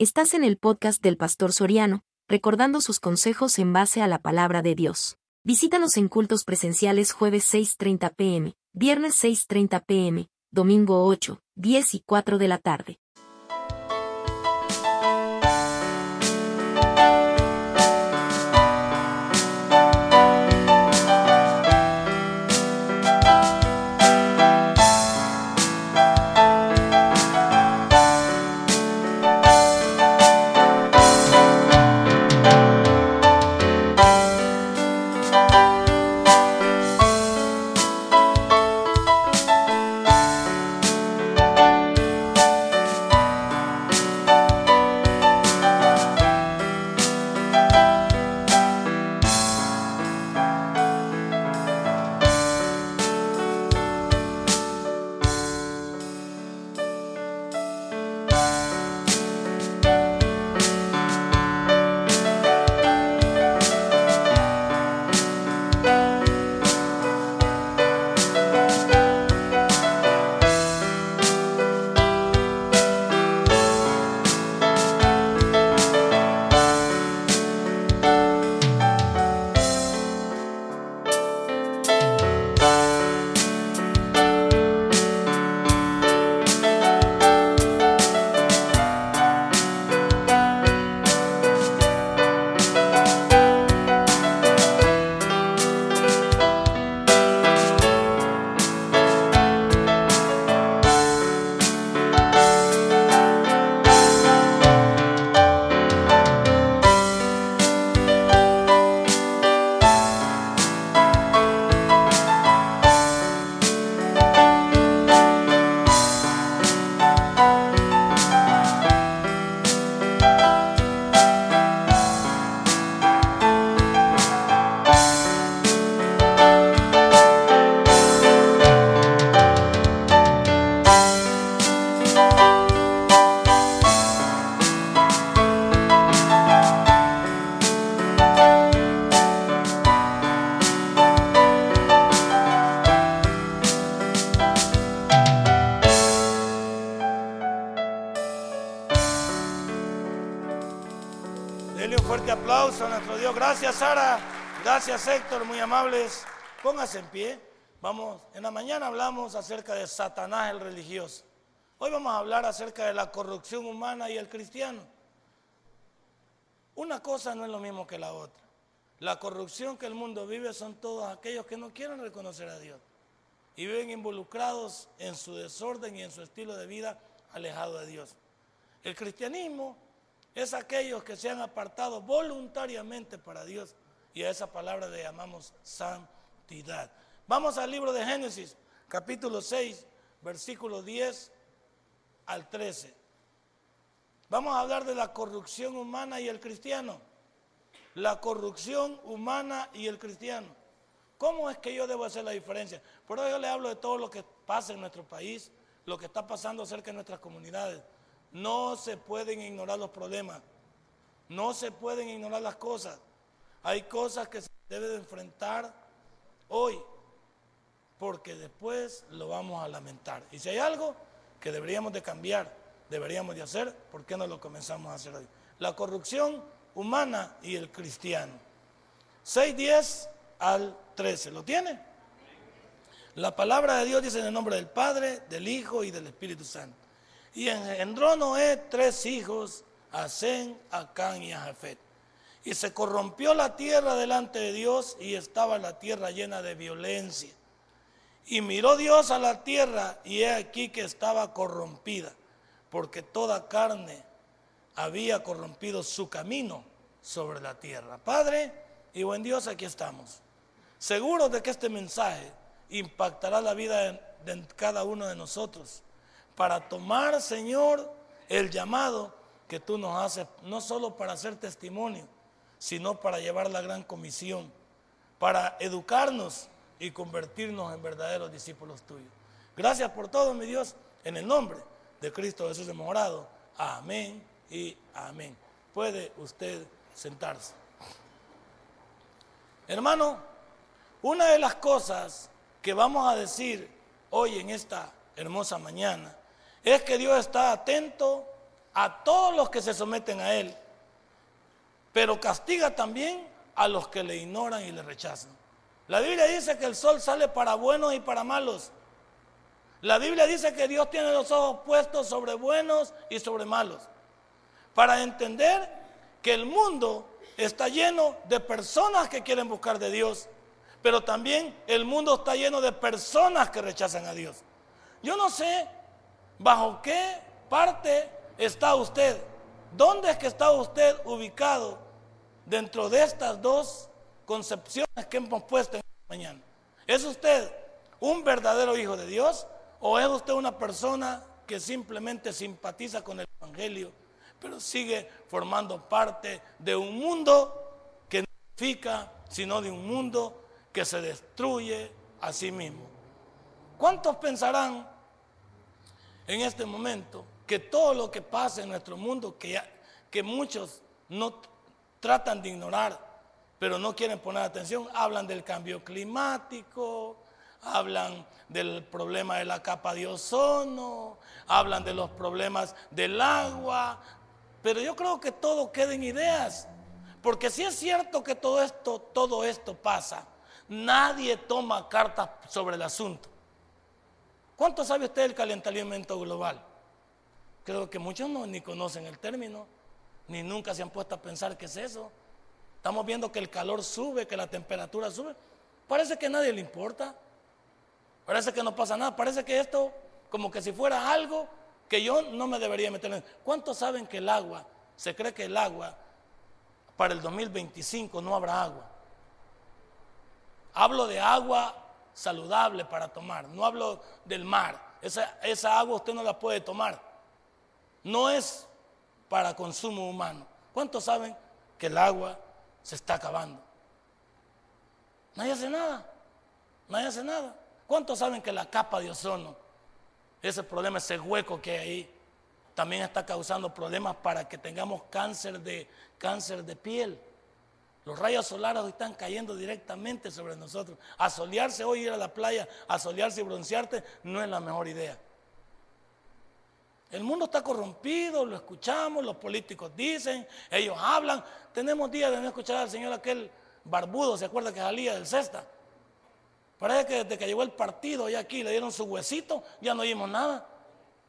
Estás en el podcast del Pastor Soriano, recordando sus consejos en base a la palabra de Dios. Visítanos en cultos presenciales jueves 6.30 pm, viernes 6.30 pm, domingo 8, 10 y 4 de la tarde. Héctor. Muy amables. Póngase en pie. Vamos, en la mañana hablamos acerca de Satanás el religioso. Hoy vamos a hablar acerca de la corrupción humana y el cristiano. Una cosa no es lo mismo que la otra. La corrupción que el mundo vive son todos aquellos que no quieren reconocer a Dios y viven involucrados en su desorden y en su estilo de vida alejado de Dios. El cristianismo es aquellos que se han apartado voluntariamente para Dios y a esa palabra le llamamos santidad. Vamos al libro de Génesis, capítulo 6, versículo 10 al 13. Vamos a hablar de la corrupción humana y el cristiano. La corrupción humana y el cristiano. ¿Cómo es que yo debo hacer la diferencia? Por eso yo le hablo de todo lo que pasa en nuestro país, lo que está pasando cerca de nuestras comunidades. No se pueden ignorar los problemas. No se pueden ignorar las cosas. Hay cosas que se deben enfrentar hoy, porque después lo vamos a lamentar. Y si hay algo que deberíamos de cambiar, deberíamos de hacer, ¿por qué no lo comenzamos a hacer hoy? La corrupción humana y el cristiano. 6.10 al 13. ¿Lo tiene? La palabra de Dios dice en el nombre del Padre, del Hijo y del Espíritu Santo. Y engendró Noé tres hijos, a Zen, a Can y a. Y se corrompió la tierra delante de Dios y estaba la tierra llena de violencia. Y miró Dios a la tierra y he aquí que estaba corrompida, porque toda carne había corrompido su camino sobre la tierra. Padre y buen Dios, aquí estamos. Seguros de que este mensaje impactará la vida de, cada uno de nosotros para tomar, Señor, el llamado que tú nos haces, no solo para hacer testimonio, sino para llevar la gran comisión, para educarnos y convertirnos en verdaderos discípulos tuyos. Gracias por todo, mi Dios, en el nombre de Cristo Jesús de Morado. Amén y amén. Puede usted sentarse. Hermano, una de las cosas que vamos a decir hoy en esta hermosa mañana es que Dios está atento a todos los que se someten a Él, pero castiga también a los que le ignoran y le rechazan. La Biblia dice que el sol sale para buenos y para malos. La Biblia dice que Dios tiene los ojos puestos sobre buenos y sobre malos. Para entender que el mundo está lleno de personas que quieren buscar de Dios, pero también el mundo está lleno de personas que rechazan a Dios. Yo no sé bajo qué parte está usted, dónde es que está usted ubicado dentro de estas dos concepciones que hemos puesto en esta mañana. ¿Es usted un verdadero hijo de Dios o es usted una persona que simplemente simpatiza con el Evangelio, pero sigue formando parte de un mundo que no significa, sino de un mundo que se destruye a sí mismo? ¿Cuántos pensarán en este momento que todo lo que pasa en nuestro mundo, que, que muchos no tratan de ignorar, pero no quieren poner atención. Hablan del cambio climático, hablan del problema de la capa de ozono, hablan de los problemas del agua, pero yo creo que todo queda en ideas, porque si es cierto que todo esto, todo esto pasa, nadie toma cartas sobre el asunto. ¿Cuánto sabe usted del calentamiento global? Creo que muchos no ni conocen el término ni nunca se han puesto a pensar qué es eso. Estamos viendo que el calor sube, que la temperatura sube. Parece que a nadie le importa. Parece que no pasa nada. Parece que esto, como que si fuera algo que yo no me debería meter en. ¿Cuántos saben que el agua, se cree que el agua para el 2025 no habrá agua? Hablo de agua saludable para tomar, no hablo del mar. Esa, esa agua usted no la puede tomar. No es para consumo humano. ¿Cuántos saben que el agua se está acabando? Nadie hace nada. Nadie hace nada. ¿Cuántos saben que la capa de ozono, ese problema, ese hueco que hay ahí, también está causando problemas para que tengamos cáncer de, cáncer de piel? Los rayos solares están cayendo directamente sobre nosotros. Asolearse hoy, ir a la playa, asolearse y broncearte, no es la mejor idea. El mundo está corrompido, lo escuchamos, los políticos dicen, ellos hablan. Tenemos días de no escuchar al señor aquel barbudo, ¿se acuerda que salía del cesta? Parece que desde que llegó el partido y aquí le dieron su huesito, ya no oímos nada.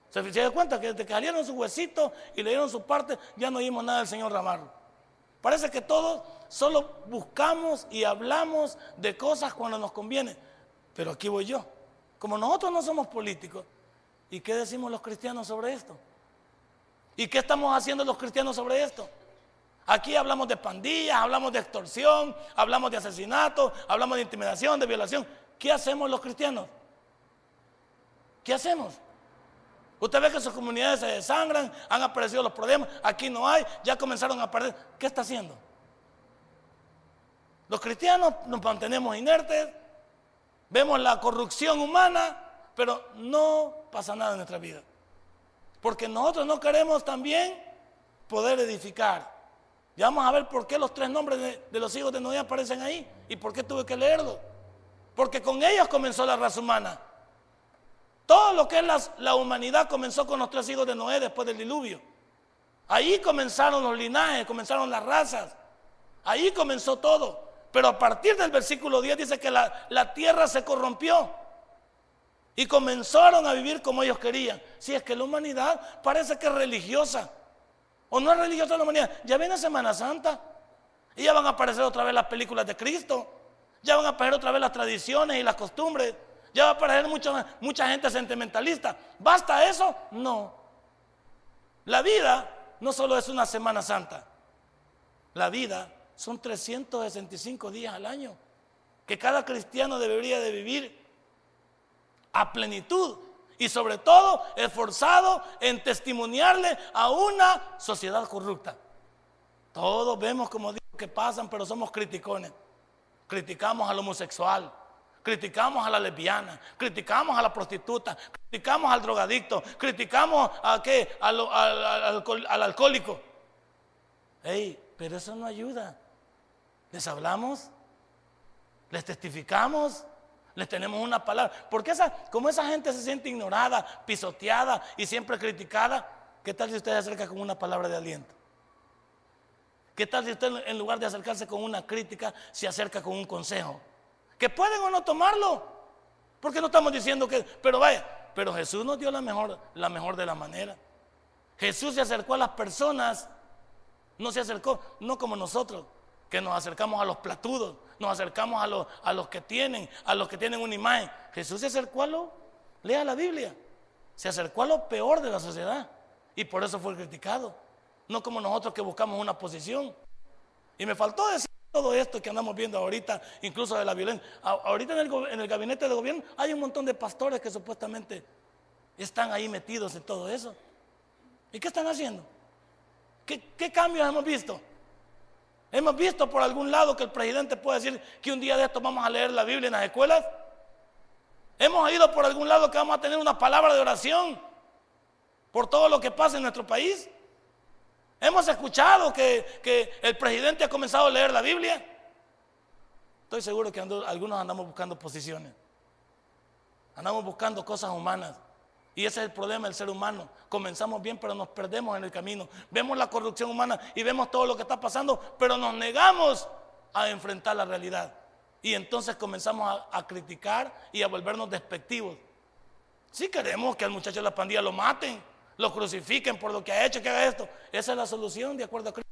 ¿Se, da cuenta que desde que salieron su huesito y le dieron su parte, ya no oímos nada del señor Ramarro? Parece que todos solo buscamos y hablamos de cosas cuando nos conviene. Pero aquí voy yo. Como nosotros no somos políticos, ¿Y qué decimos los cristianos sobre esto? ¿Y qué estamos haciendo los cristianos sobre esto? Aquí hablamos de pandillas, hablamos de extorsión, hablamos de asesinato, hablamos de intimidación, de violación. ¿Qué hacemos los cristianos? ¿Qué hacemos? Usted ve que sus comunidades se desangran, han aparecido los problemas, aquí no hay, ya comenzaron a perder. ¿Qué está haciendo? Los cristianos nos mantenemos inertes, vemos la corrupción humana, pero no pasa nada en nuestra vida. Porque nosotros no queremos también poder edificar. Ya vamos a ver por qué los tres nombres de, los hijos de Noé aparecen ahí y por qué tuve que leerlo. Porque con ellos comenzó la raza humana. Todo lo que es la, humanidad comenzó con los tres hijos de Noé después del diluvio. Ahí comenzaron los linajes, comenzaron las razas. Ahí comenzó todo. Pero a partir del versículo 10 dice que la, la tierra se corrompió. Y comenzaron a vivir como ellos querían. Si es que la humanidad parece que es religiosa. O no es religiosa la humanidad. Ya viene Semana Santa. Y ya van a aparecer otra vez las películas de Cristo. Ya van a aparecer otra vez las tradiciones y las costumbres. Ya va a aparecer mucha, mucha gente sentimentalista. ¿Basta eso? No. La vida no solo es una Semana Santa. La vida son 365 días al año que cada cristiano debería de vivir a plenitud y sobre todo esforzado en testimoniarle a una sociedad corrupta. Todos vemos como digo que pasan, pero somos criticones. Criticamos al homosexual, criticamos a la lesbiana, criticamos a la prostituta, criticamos al drogadicto, criticamos a qué? Al, al alcohólico. Ey, pero eso no ayuda. Les hablamos, les testificamos, les tenemos una palabra. Porque esa, como esa gente se siente ignorada, pisoteada y siempre criticada, ¿Qué tal si usted se acerca con una palabra de aliento? ¿Qué tal si usted en lugar de acercarse con una crítica, se acerca con un consejo? Que pueden o no tomarlo. Porque no estamos diciendo que, pero vaya, pero Jesús nos dio la mejor, la mejor de la manera. Jesús se acercó a las personas, no se acercó, no como nosotros, que nos acercamos a los platudos, nos acercamos a los, a los que tienen, a los que tienen una imagen. Jesús se acercó a lo, lea la Biblia, se acercó a lo peor de la sociedad y por eso fue criticado. No como nosotros que buscamos una posición. Y me faltó decir todo esto que andamos viendo ahorita, incluso de la violencia. Ahorita en el, en el gabinete de gobierno hay un montón de pastores que supuestamente están ahí metidos en todo eso. ¿Y qué están haciendo? ¿Qué, qué cambios hemos visto? Hemos visto por algún lado que el presidente puede decir que un día de esto vamos a leer la Biblia en las escuelas. Hemos oído por algún lado que vamos a tener una palabra de oración por todo lo que pasa en nuestro país. Hemos escuchado que, el presidente ha comenzado a leer la Biblia. Estoy seguro que algunos andamos buscando posiciones. Andamos buscando cosas humanas. Y ese es el problema del ser humano. Comenzamos bien, pero nos perdemos en el camino. Vemos la corrupción humana y vemos todo lo que está pasando, pero nos negamos a enfrentar la realidad. Y entonces comenzamos a, criticar y a volvernos despectivos. Si queremos que al muchacho de la pandilla lo maten, lo crucifiquen por lo que ha hecho, que haga esto. Esa es la solución de acuerdo a Cristo.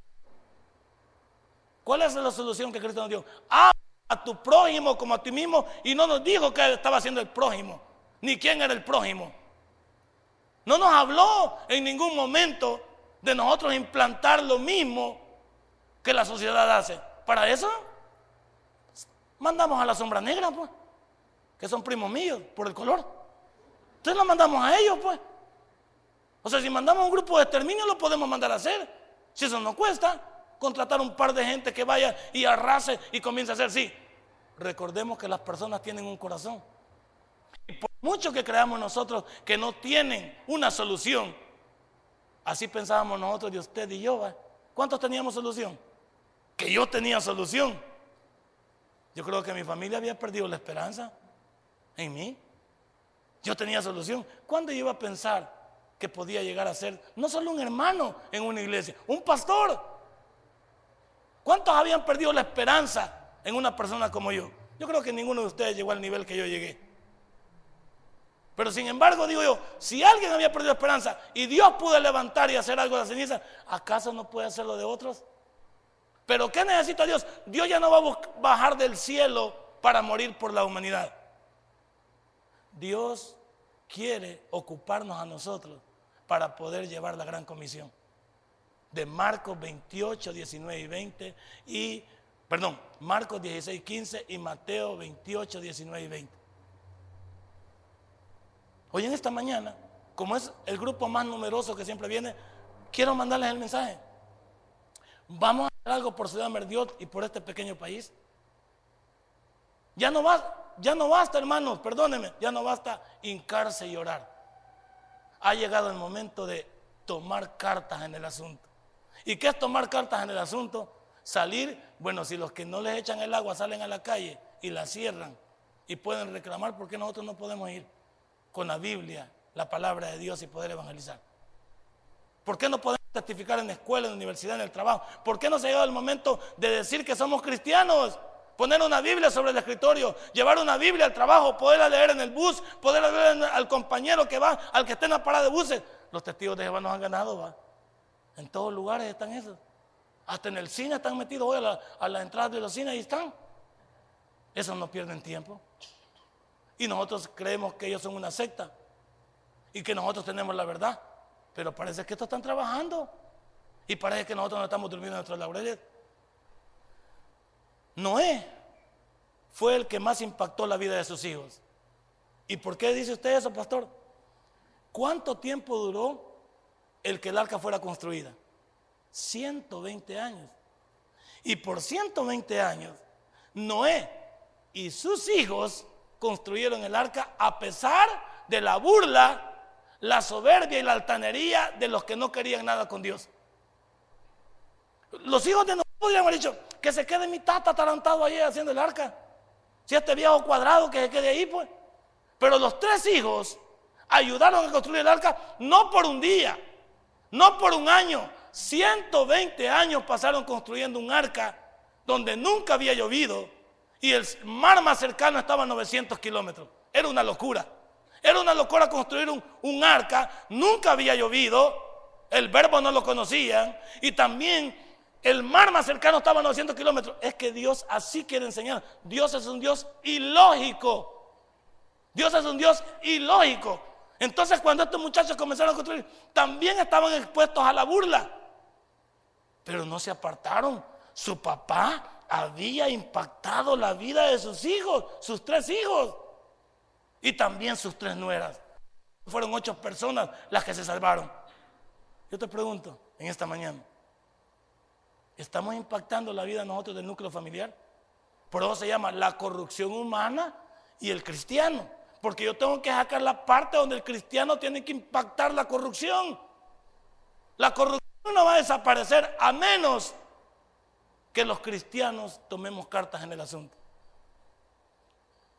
¿Cuál es la solución que Cristo nos dio? Ama a tu prójimo como a ti mismo y no nos dijo que estaba haciendo el prójimo, ni quién era el prójimo. No nos habló en ningún momento de nosotros implantar lo mismo que la sociedad hace. Para eso mandamos a la sombra negra, pues, que son primos míos por el color. Entonces lo mandamos a ellos, pues. O sea, si mandamos un grupo de exterminio, lo podemos mandar a hacer. Si eso no cuesta, contratar un par de gente que vaya y arrase y comience a hacer. Sí, recordemos que las personas tienen un corazón. Y por mucho que creamos nosotros que no tienen una solución, así pensábamos nosotros de usted y yo. ¿Cuántos teníamos solución? Que yo tenía solución. Yo creo que mi familia había perdido la esperanza en mí. Yo tenía solución. ¿Cuándo iba a pensar que podía llegar a ser no solo un hermano en una iglesia, un pastor. ¿Cuántos habían perdido la esperanza en una persona como yo? Yo creo que ninguno de ustedes llegó al nivel que yo llegué. Pero sin embargo, digo yo, si alguien había perdido esperanza y Dios pudo levantar y hacer algo de la ceniza, ¿acaso no puede hacerlo de otros? Pero ¿qué necesita Dios? Dios ya no va a bajar del cielo para morir por la humanidad. Dios quiere ocuparnos a nosotros para poder llevar la gran comisión. De Marcos 28, 19 y 20 y, perdón, Marcos 16, 15 y Mateo 28, 19 y 20. Hoy en esta mañana, como es el grupo más numeroso que siempre viene, quiero mandarles el mensaje. Vamos a hacer algo por Ciudad Merdiot y por este pequeño país. Ya no, va, ya no basta, hermanos, perdónenme, ya no basta hincarse y orar ha llegado el momento de tomar cartas en el asunto. ¿Y qué es tomar cartas en el asunto? Salir, bueno, si los que no les echan el agua salen a la calle y la cierran y pueden reclamar, ¿por qué nosotros no podemos ir con la Biblia, la palabra de Dios y poder evangelizar? ¿Por qué no podemos testificar en la escuela, en la universidad, en el trabajo? ¿Por qué no se ha llegado el momento de decir que somos cristianos? poner una Biblia sobre el escritorio, llevar una Biblia al trabajo, poderla leer en el bus, poderla leer al compañero que va, al que esté en la parada de buses. Los testigos de Jehová nos han ganado, va. En todos lugares están esos. Hasta en el cine están metidos hoy a la, a la entrada de los cines y están. Esos no pierden tiempo. Y nosotros creemos que ellos son una secta y que nosotros tenemos la verdad. Pero parece que estos están trabajando y parece que nosotros no estamos durmiendo en nuestros laureles. Noé fue el que más impactó la vida de sus hijos. ¿Y por qué dice usted eso, pastor? ¿Cuánto tiempo duró el que el arca fuera construida? 120 años. Y por 120 años, Noé y sus hijos construyeron el arca a pesar de la burla, la soberbia y la altanería de los que no querían nada con Dios. Los hijos de Noé podrían haber dicho, que se quede mi tata atarantado ahí haciendo el arca. Si este viejo cuadrado que se quede ahí, pues. Pero los tres hijos ayudaron a construir el arca no por un día, No por un año, 120 años pasaron construyendo un arca donde nunca había llovido y el mar más cercano estaba a 900 kilómetros. Era una locura. Era una locura construir un, arca. Nunca había llovido. El verbo no lo conocían. Y también el mar más cercano estaba a 900 kilómetros. Es que Dios así quiere enseñar. Dios es un Dios ilógico. Dios es un Dios ilógico. Entonces cuando estos muchachos comenzaron a construir, también estaban expuestos a la burla. Pero no se apartaron. Su papá había impactado la vida de sus hijos, sus tres hijos. Y también sus tres nueras. Fueron ocho personas las que se salvaron. Yo te pregunto en esta mañana, ¿estamos impactando la vida nosotros del núcleo familiar? Por eso se llama la corrupción humana y el cristiano. Porque yo tengo que sacar la parte donde el cristiano tiene que impactar la corrupción. La corrupción no va a desaparecer a menos que los cristianos tomemos cartas en el asunto.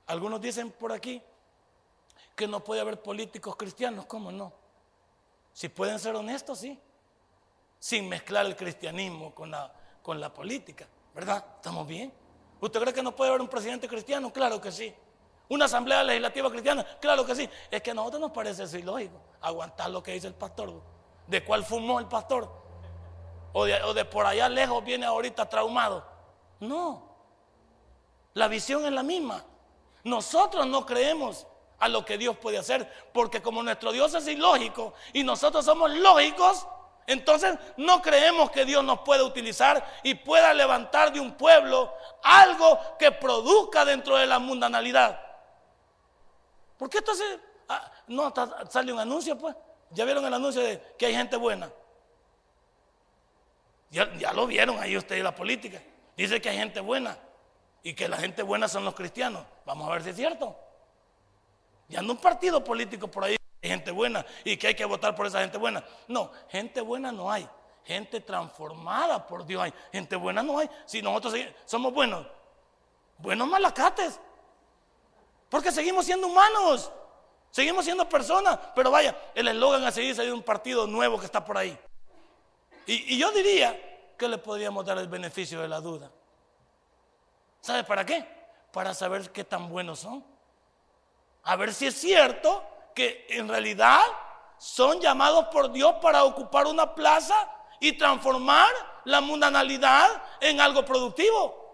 Algunos dicen por aquí que no puede haber políticos cristianos. ¿Cómo no? Si pueden ser honestos, sí. Sin mezclar el cristianismo con la, con la política. ¿Verdad? ¿Estamos bien? ¿Usted cree que no puede haber un presidente cristiano? Claro que sí. ¿Una asamblea legislativa cristiana? Claro que sí. Es que a nosotros nos parece eso ilógico. Aguantar lo que dice el pastor. ¿De cuál fumó el pastor? O de, por allá lejos viene ahorita traumado. No. La visión es la misma. Nosotros no creemos a lo que Dios puede hacer, porque como nuestro Dios es ilógico y nosotros somos lógicos, entonces no creemos que Dios nos pueda utilizar y pueda levantar de un pueblo algo que produzca dentro de la mundanalidad. ¿Por qué entonces ah, no sale un anuncio, pues? ¿Ya vieron el anuncio de que hay gente buena? Ya, lo vieron ahí ustedes la política. Dice que hay gente buena y que la gente buena son los cristianos. Vamos a ver si es cierto. Ya no un partido político por ahí hay gente buena y que hay que votar por esa gente buena. No, gente buena no hay. Gente transformada por Dios hay. Gente buena no hay. Si nosotros somos buenos, buenos malacates. Porque seguimos siendo humanos, seguimos siendo personas. Pero vaya, el eslogan a seguir de un partido nuevo que está por ahí. Y yo diría que le podríamos dar el beneficio de la duda. ¿Sabe para qué? Para saber qué tan buenos son. A ver si es cierto que en realidad son llamados por Dios para ocupar una plaza y transformar la mundanalidad en algo productivo.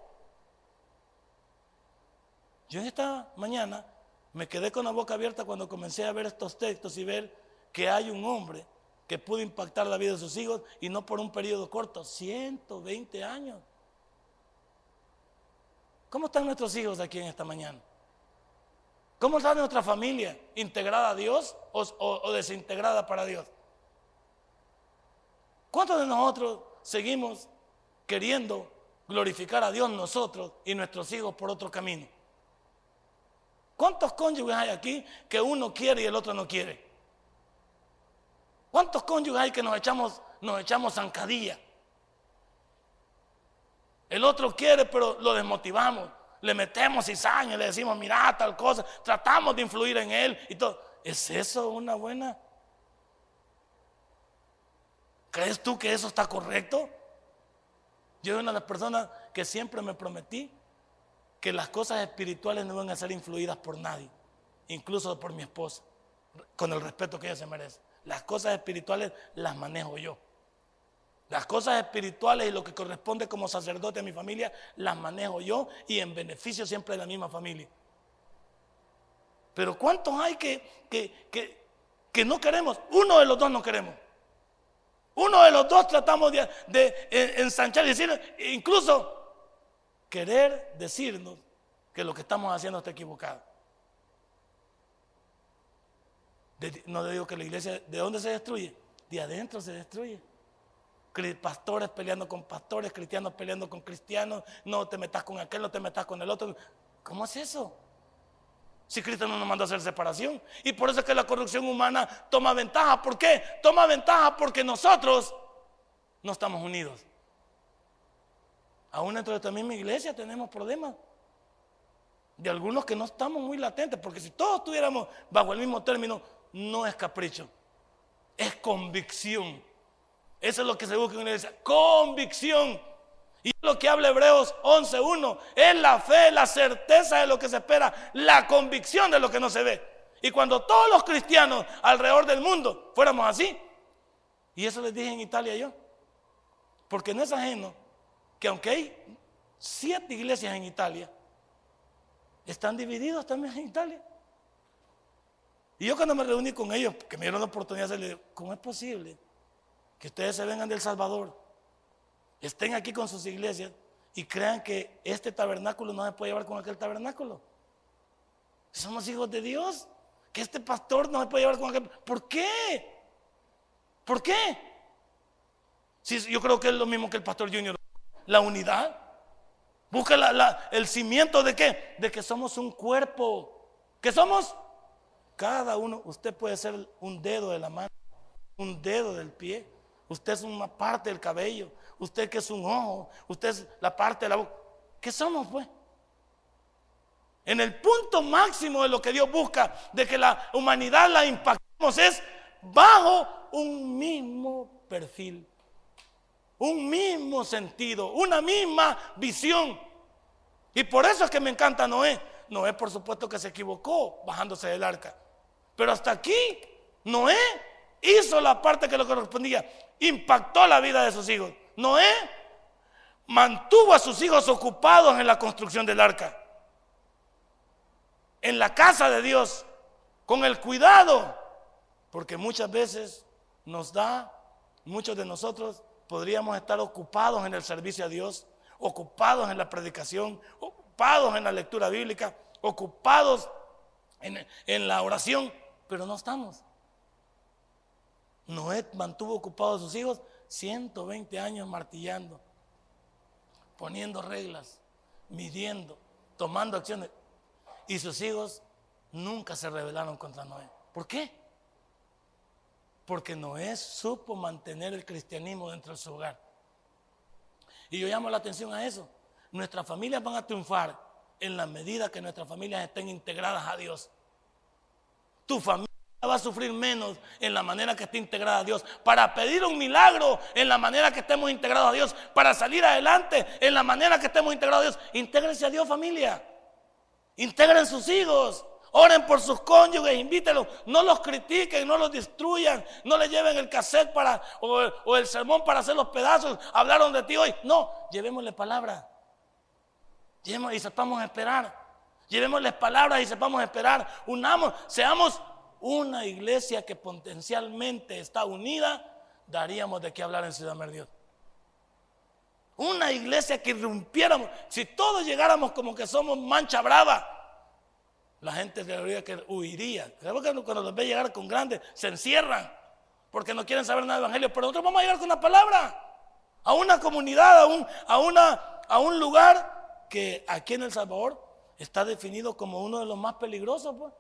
Yo en esta mañana me quedé con la boca abierta cuando comencé a ver estos textos y ver que hay un hombre que pudo impactar la vida de sus hijos y no por un periodo corto, 120 años. ¿Cómo están nuestros hijos aquí en esta mañana? ¿Cómo está nuestra familia? ¿Integrada a Dios o, desintegrada para Dios? ¿Cuántos de nosotros seguimos queriendo glorificar a Dios nosotros y nuestros hijos por otro camino? ¿Cuántos cónyuges hay aquí que uno quiere y el otro no quiere? ¿Cuántos cónyuges hay que nos echamos, nos echamos zancadilla? El otro quiere, pero lo desmotivamos. Le metemos cizaña le decimos, mira, tal cosa. Tratamos de influir en él y todo. ¿Es eso una buena? ¿Crees tú que eso está correcto? Yo soy una de las personas que siempre me prometí que las cosas espirituales no van a ser influidas por nadie, incluso por mi esposa, con el respeto que ella se merece. Las cosas espirituales las manejo yo. Las cosas espirituales y lo que corresponde como sacerdote a mi familia las manejo yo y en beneficio siempre de la misma familia. Pero ¿cuántos hay que, que, que, no queremos? Uno de los dos no queremos. Uno de los dos tratamos de, de ensanchar y decir, incluso querer decirnos que lo que estamos haciendo está equivocado. No digo que la iglesia, ¿de dónde se destruye? De adentro se destruye. Pastores peleando con pastores, cristianos peleando con cristianos, no te metas con aquel, no te metas con el otro. ¿Cómo es eso? Si Cristo no nos mandó a hacer separación. Y por eso es que la corrupción humana toma ventaja. ¿Por qué? Toma ventaja porque nosotros no estamos unidos. Aún dentro de esta misma iglesia tenemos problemas. De algunos que no estamos muy latentes, porque si todos estuviéramos bajo el mismo término, no es capricho, es convicción Eso es lo que se busca en una iglesia. Convicción. Y lo que habla Hebreos 11.1 es la fe, la certeza de lo que se espera, la convicción de lo que no se ve. Y cuando todos los cristianos alrededor del mundo fuéramos así, y eso les dije en Italia yo, porque no es ajeno que aunque hay siete iglesias en Italia, están divididos también en Italia. Y yo cuando me reuní con ellos, que me dieron la oportunidad, les digo, ¿cómo es posible que ustedes se vengan del Salvador, estén aquí con sus iglesias y crean que este tabernáculo no se puede llevar con aquel tabernáculo? Somos hijos de Dios que este pastor no me puede llevar con aquel. ¿Por qué? ¿Por qué? Si yo creo que es lo mismo que el pastor Junior. La unidad. Busca el cimiento de qué? De que somos un cuerpo. ¿Que somos? Cada uno, usted puede ser un dedo de la mano, un dedo del pie. Usted es una parte del cabello. Usted que es un ojo. Usted es la parte de la boca. ¿Qué somos pues? En el punto máximo de lo que Dios busca, de que la humanidad la impactemos, es bajo un mismo perfil, un mismo sentido, una misma visión. Y por eso es que me encanta Noé. Noé, por supuesto, que se equivocó bajándose del arca. Pero hasta aquí, Noé hizo la parte que le correspondía, impactó la vida de sus hijos. Noé mantuvo a sus hijos ocupados en la construcción del arca en la casa de Dios, con el cuidado, porque muchas veces nos da, muchos de nosotros podríamos estar ocupados en el servicio a Dios, ocupados en la predicación, ocupados en la lectura bíblica, ocupados en, en la oración, pero no estamos. Noé mantuvo ocupados a sus hijos 120 años martillando, poniendo reglas, midiendo, tomando acciones. Y sus hijos nunca se rebelaron contra Noé. ¿Por qué? Porque Noé supo mantener el cristianismo dentro de su hogar. Y yo llamo la atención a eso. Nuestras familias van a triunfar en la medida que nuestras familias estén integradas a Dios. Tu familia va a sufrir menos en la manera que esté integrada a Dios. Para pedir un milagro en la manera que estemos integrados a Dios. Para salir adelante en la manera que estemos integrados a Dios. Intégrense a Dios familia. Integren sus hijos. Oren por sus cónyuges, invítenlos. No los critiquen, no los destruyan. No le lleven el cassette para, o, el sermón para hacer los pedazos. Hablaron de ti hoy. No, llevémosle palabra. Llevémosle y sepamos esperar. Llevémosles palabras y sepamos esperar. Unamos, seamos una iglesia que potencialmente está unida. Daríamos de qué hablar en Ciudad Merdios. Una iglesia que irrumpiéramos. Si todos llegáramos como que somos mancha brava, la gente que huiría. Cuando los ve llegar con grandes, se encierran porque no quieren saber nada del evangelio. Pero nosotros vamos a llegar con una palabra a una comunidad, a un, a una, a un lugar que aquí en El Salvador está definido como uno de los más peligrosos. Pues.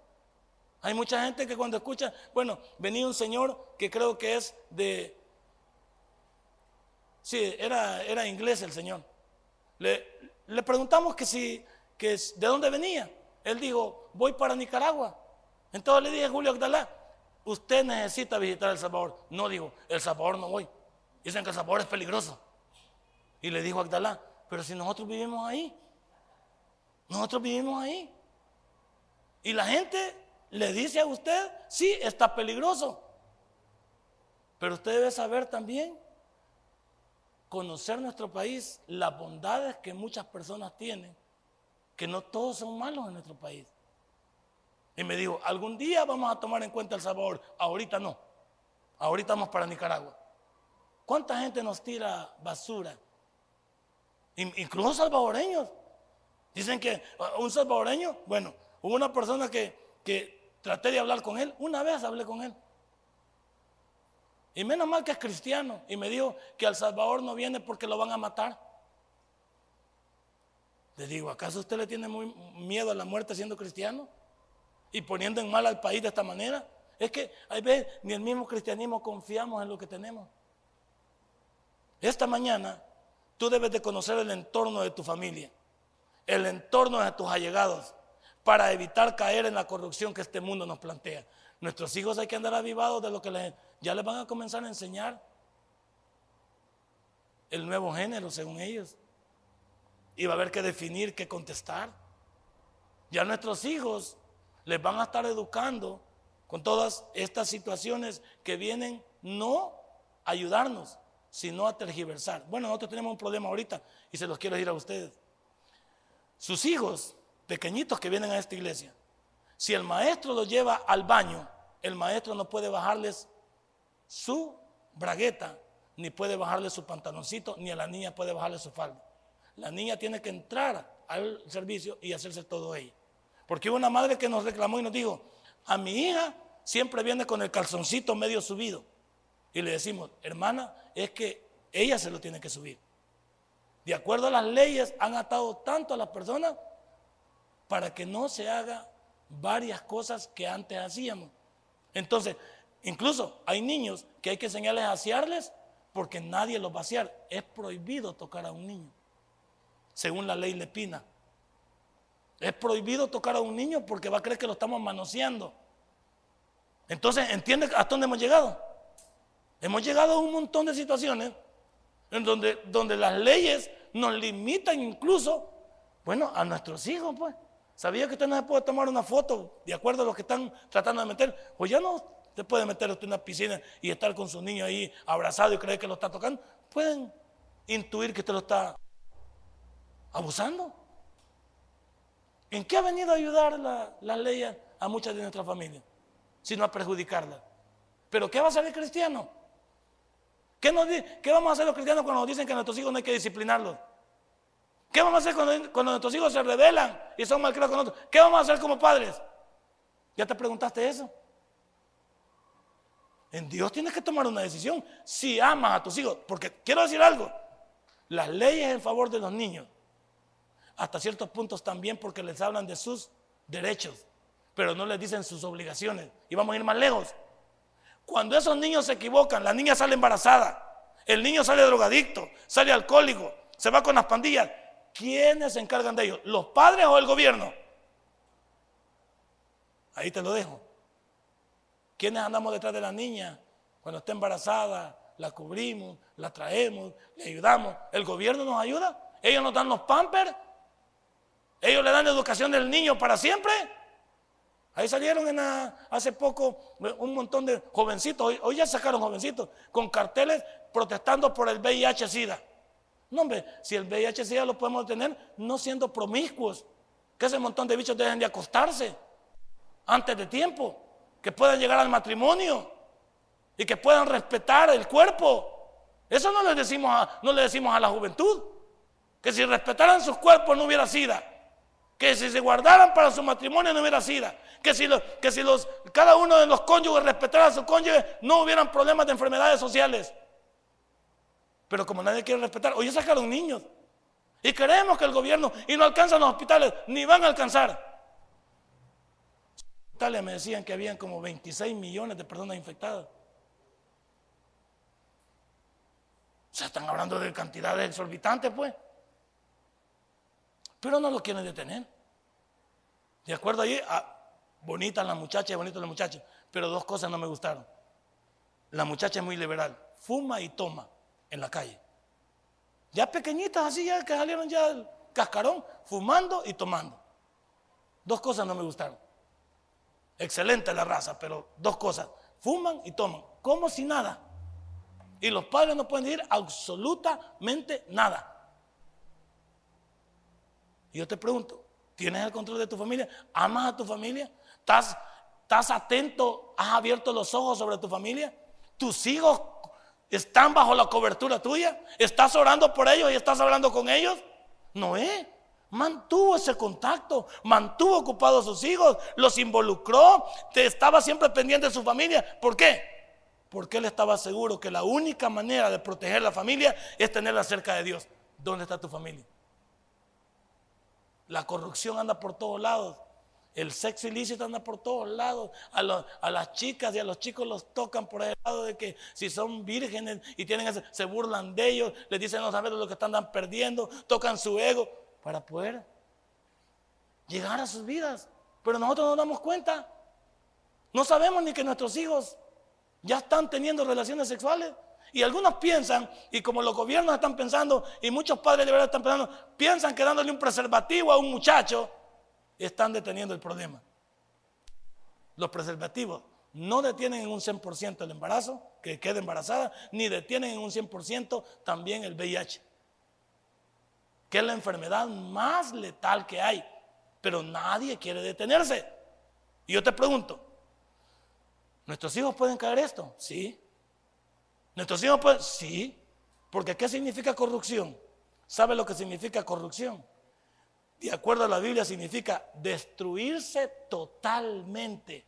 Hay mucha gente que cuando escucha, bueno, venía un señor que creo que es de, Sí, era, era inglés el señor. Le, le preguntamos que si, que de dónde venía. Él dijo, voy para Nicaragua. Entonces le dije Julio Agdalá, usted necesita visitar El Salvador. No digo, El Salvador no voy. Dicen que El Salvador es peligroso. Y le dijo Agdalá, pero si nosotros vivimos ahí, nosotros vivimos ahí. Y la gente le dice a usted, sí, está peligroso. Pero usted debe saber también conocer nuestro país, las bondades que muchas personas tienen, que no todos son malos en nuestro país. Y me dijo, algún día vamos a tomar en cuenta El Salvador, ahorita no, ahorita vamos para Nicaragua. ¿Cuánta gente nos tira basura? Incluso salvadoreños. Dicen que uh, un salvadoreño, bueno, hubo una persona que, que traté de hablar con él, una vez hablé con él. Y menos mal que es cristiano. Y me dijo que al Salvador no viene porque lo van a matar. Le digo, ¿acaso usted le tiene muy miedo a la muerte siendo cristiano? Y poniendo en mal al país de esta manera. Es que hay veces ni el mismo cristianismo confiamos en lo que tenemos. Esta mañana tú debes de conocer el entorno de tu familia, el entorno de tus allegados, para evitar caer en la corrupción que este mundo nos plantea. Nuestros hijos hay que andar avivados de lo que les, ya les van a comenzar a enseñar. el nuevo género según ellos. Y va a haber que definir qué contestar. Ya nuestros hijos les van a estar educando con todas estas situaciones que vienen no a ayudarnos, sino a tergiversar. Bueno, nosotros tenemos un problema ahorita y se los quiero decir a ustedes. Sus hijos pequeñitos que vienen a esta iglesia, si el maestro los lleva al baño, el maestro no puede bajarles su bragueta, ni puede bajarle su pantaloncito, ni a la niña puede bajarle su falda. La niña tiene que entrar al servicio y hacerse todo ella. Porque hubo una madre que nos reclamó y nos dijo, a mi hija siempre viene con el calzoncito medio subido. Y le decimos, hermana, es que ella se lo tiene que subir. De acuerdo a las leyes, han atado tanto a las personas para que no se haga varias cosas que antes hacíamos. Entonces, incluso hay niños que hay que enseñarles a asearles porque nadie los va a asear. Es prohibido tocar a un niño, según la ley Lepina. Es prohibido tocar a un niño porque va a creer que lo estamos manoseando. Entonces, ¿entiende hasta dónde hemos llegado? Hemos llegado a un montón de situaciones en donde, donde las leyes nos limitan incluso, bueno, a nuestros hijos, pues. ¿Sabía que usted no se puede tomar una foto de acuerdo a lo que están tratando de meter? Pues ya no se puede meter usted en una piscina y estar con su niño ahí abrazado y creer que lo está tocando. Pueden intuir que usted lo está abusando. ¿En qué ha venido a ayudar la, la ley a muchas de nuestras familias? Sino a perjudicarla. ¿Pero qué va a hacer el cristiano? ¿Qué, nos, ¿Qué vamos a hacer los cristianos cuando nos dicen que a nuestros hijos no hay que disciplinarlos? ¿Qué vamos a hacer cuando, cuando nuestros hijos se rebelan y son malcriados con nosotros? ¿Qué vamos a hacer como padres? ¿Ya te preguntaste eso? En Dios tienes que tomar una decisión si amas a tus hijos. Porque quiero decir algo, las leyes en favor de los niños, hasta ciertos puntos también porque les hablan de sus derechos, pero no les dicen sus obligaciones. Y vamos a ir más lejos. Cuando esos niños se equivocan, la niña sale embarazada, el niño sale drogadicto, sale alcohólico, se va con las pandillas. ¿Quiénes se encargan de ellos? ¿Los padres o el gobierno? Ahí te lo dejo. ¿Quiénes andamos detrás de la niña? Cuando está embarazada, la cubrimos, la traemos, le ayudamos. ¿El gobierno nos ayuda? ¿Ellos nos dan los pampers? ¿Ellos le dan educación del niño para siempre? Ahí salieron en hace poco un montón de jovencitos, hoy, ya sacaron jovencitos, con carteles protestando por el VIH-Sida. No, hombre, si el VIH-Sida lo podemos tener no siendo promiscuos, que ese montón de bichos dejen de acostarse antes de tiempo que puedan llegar al matrimonio y que puedan respetar el cuerpo. Eso no le decimos no le decimos a la juventud. Que si respetaran sus cuerpos no hubiera sida. Que si se guardaran para su matrimonio no hubiera sida. Que si, que si los, cada uno de los cónyuges respetara a su cónyuge no hubieran problemas de enfermedades sociales. Pero como nadie quiere respetar, hoy sacaron niños. Y queremos que el gobierno, y no alcanzan los hospitales, ni van a alcanzar me decían que habían como 26 millones de personas infectadas. O sea, están hablando de cantidades exorbitantes, pues. Pero no lo quieren detener. De acuerdo ahí, ah, bonitas las muchachas, bonitos los muchachos. Pero dos cosas no me gustaron. La muchacha es muy liberal. Fuma y toma en la calle. Ya pequeñitas así, ya que salieron ya el cascarón, fumando y tomando. Dos cosas no me gustaron. Excelente la raza, pero dos cosas. Fuman y toman, como si nada. Y los padres no pueden decir absolutamente nada. Y yo te pregunto, ¿tienes el control de tu familia? ¿Amas a tu familia? ¿Estás, ¿Estás atento? ¿Has abierto los ojos sobre tu familia? ¿Tus hijos están bajo la cobertura tuya? ¿Estás orando por ellos y estás hablando con ellos? No es mantuvo ese contacto, mantuvo ocupados a sus hijos, los involucró, estaba siempre pendiente de su familia. ¿Por qué? Porque él estaba seguro que la única manera de proteger la familia es tenerla cerca de Dios. ¿Dónde está tu familia? La corrupción anda por todos lados. El sexo ilícito anda por todos lados. A, las chicas y a los chicos los tocan por el lado de que si son vírgenes y tienen ese, se burlan de ellos, les dicen no saben lo que están perdiendo, tocan su ego para poder llegar a sus vidas. Pero nosotros no nos damos cuenta. No sabemos ni que nuestros hijos ya están teniendo relaciones sexuales Y algunos piensan, y como los gobiernos están pensando, y muchos padres liberales están pensando, piensan que dándole un preservativo a un muchacho, están deteniendo el problema. Los preservativos no detienen en un 100% el embarazo, que quede embarazada, ni detienen en un 100% también el VIH, que es la enfermedad más letal que hay, pero nadie quiere detenerse. Y yo te pregunto, ¿nuestros hijos pueden caer esto? Sí. ¿Nuestros hijos pueden? Sí. Porque ¿qué significa corrupción? ¿Sabe lo que significa corrupción? De acuerdo a la Biblia significa destruirse totalmente.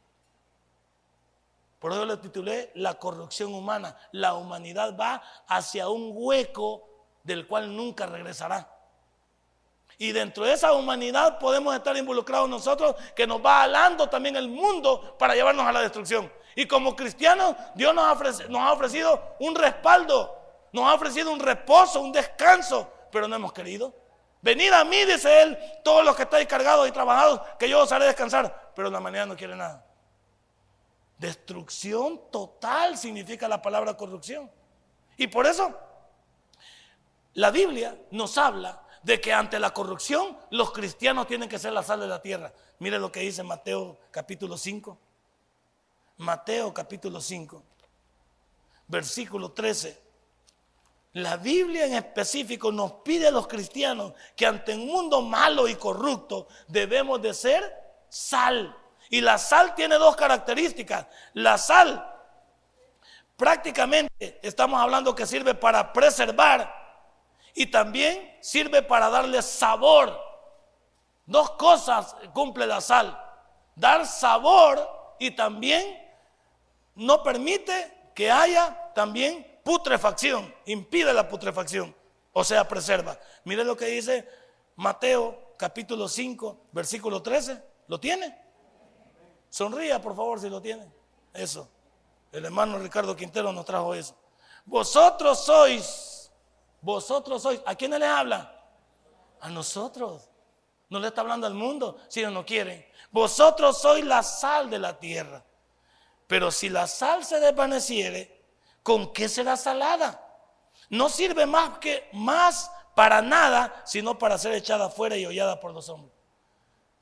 Por eso le titulé La corrupción humana. La humanidad va hacia un hueco del cual nunca regresará. Y dentro de esa humanidad podemos estar involucrados nosotros, que nos va alando también el mundo para llevarnos a la destrucción. Y como cristianos, Dios nos ha, ofrecido, un respaldo, nos ha ofrecido un reposo, un descanso, pero no hemos querido. Venid a mí, dice Él, todos los que estáis cargados y trabajados, que yo os haré descansar. Pero la humanidad no quiere nada. Destrucción total significa la palabra corrupción. Y por eso la Biblia nos habla de que ante la corrupción los cristianos tienen que ser la sal de la tierra. Mire lo que dice Mateo capítulo 5. Mateo capítulo 5, versículo 13. La Biblia en específico nos pide a los cristianos que ante un mundo malo y corrupto debemos de ser sal. Y la sal tiene dos características. La sal prácticamente estamos hablando que sirve para preservar y también sirve para darle sabor. Dos cosas cumple la sal. Dar sabor y también no permite que haya también putrefacción, impide la putrefacción, o sea, preserva. Mire lo que dice Mateo capítulo 5, versículo 13. ¿Lo tiene? Sonría, por favor, si lo tiene. Eso. El hermano Ricardo Quintero nos trajo eso. Vosotros sois, vosotros sois, ¿a quién le habla? A nosotros. No le está hablando al mundo si ellos no quieren. Vosotros sois la sal de la tierra. Pero si la sal se desvaneciere, ¿con qué será salada? No sirve más que más para nada, sino para ser echada afuera y hollada por los hombres.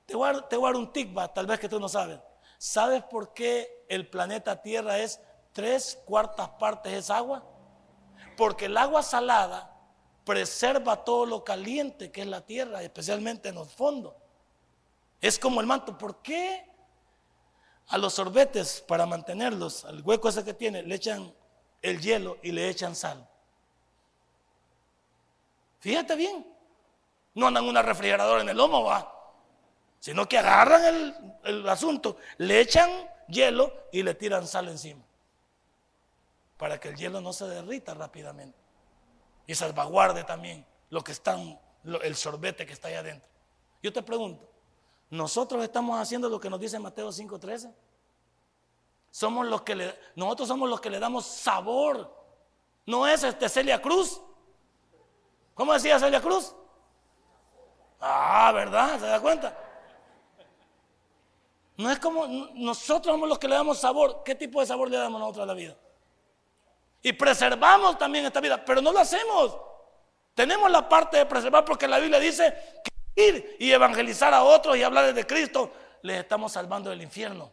Te voy, a, dar un tigba, tal vez que tú no sabes. ¿Sabes por qué el planeta Tierra es tres cuartas partes es agua? Porque el agua salada preserva todo lo caliente que es la tierra, especialmente en los fondos. Es como el manto. ¿Por qué a los sorbetes, para mantenerlos, al hueco ese que tiene, le echan el hielo y le echan sal. Fíjate bien, no andan una refrigeradora en el lomo, va, sino que agarran el, asunto, le echan hielo y le tiran sal encima, para que el hielo no se derrita rápidamente y salvaguarde también lo que están, el sorbete que está ahí adentro. Yo te pregunto, nosotros estamos haciendo lo que nos dice Mateo 5:13. Somos los que le, nosotros somos los que le damos sabor. No es este Celia Cruz. ¿Cómo decía Celia Cruz? Ah, ¿verdad? ¿Se da cuenta? No es como nosotros somos los que le damos sabor. ¿Qué tipo de sabor le damos nosotros a la vida? Y preservamos también esta vida, pero no lo hacemos. Tenemos la parte de preservar porque la Biblia dice que ir y evangelizar a otros y hablar de Cristo, les estamos salvando del infierno.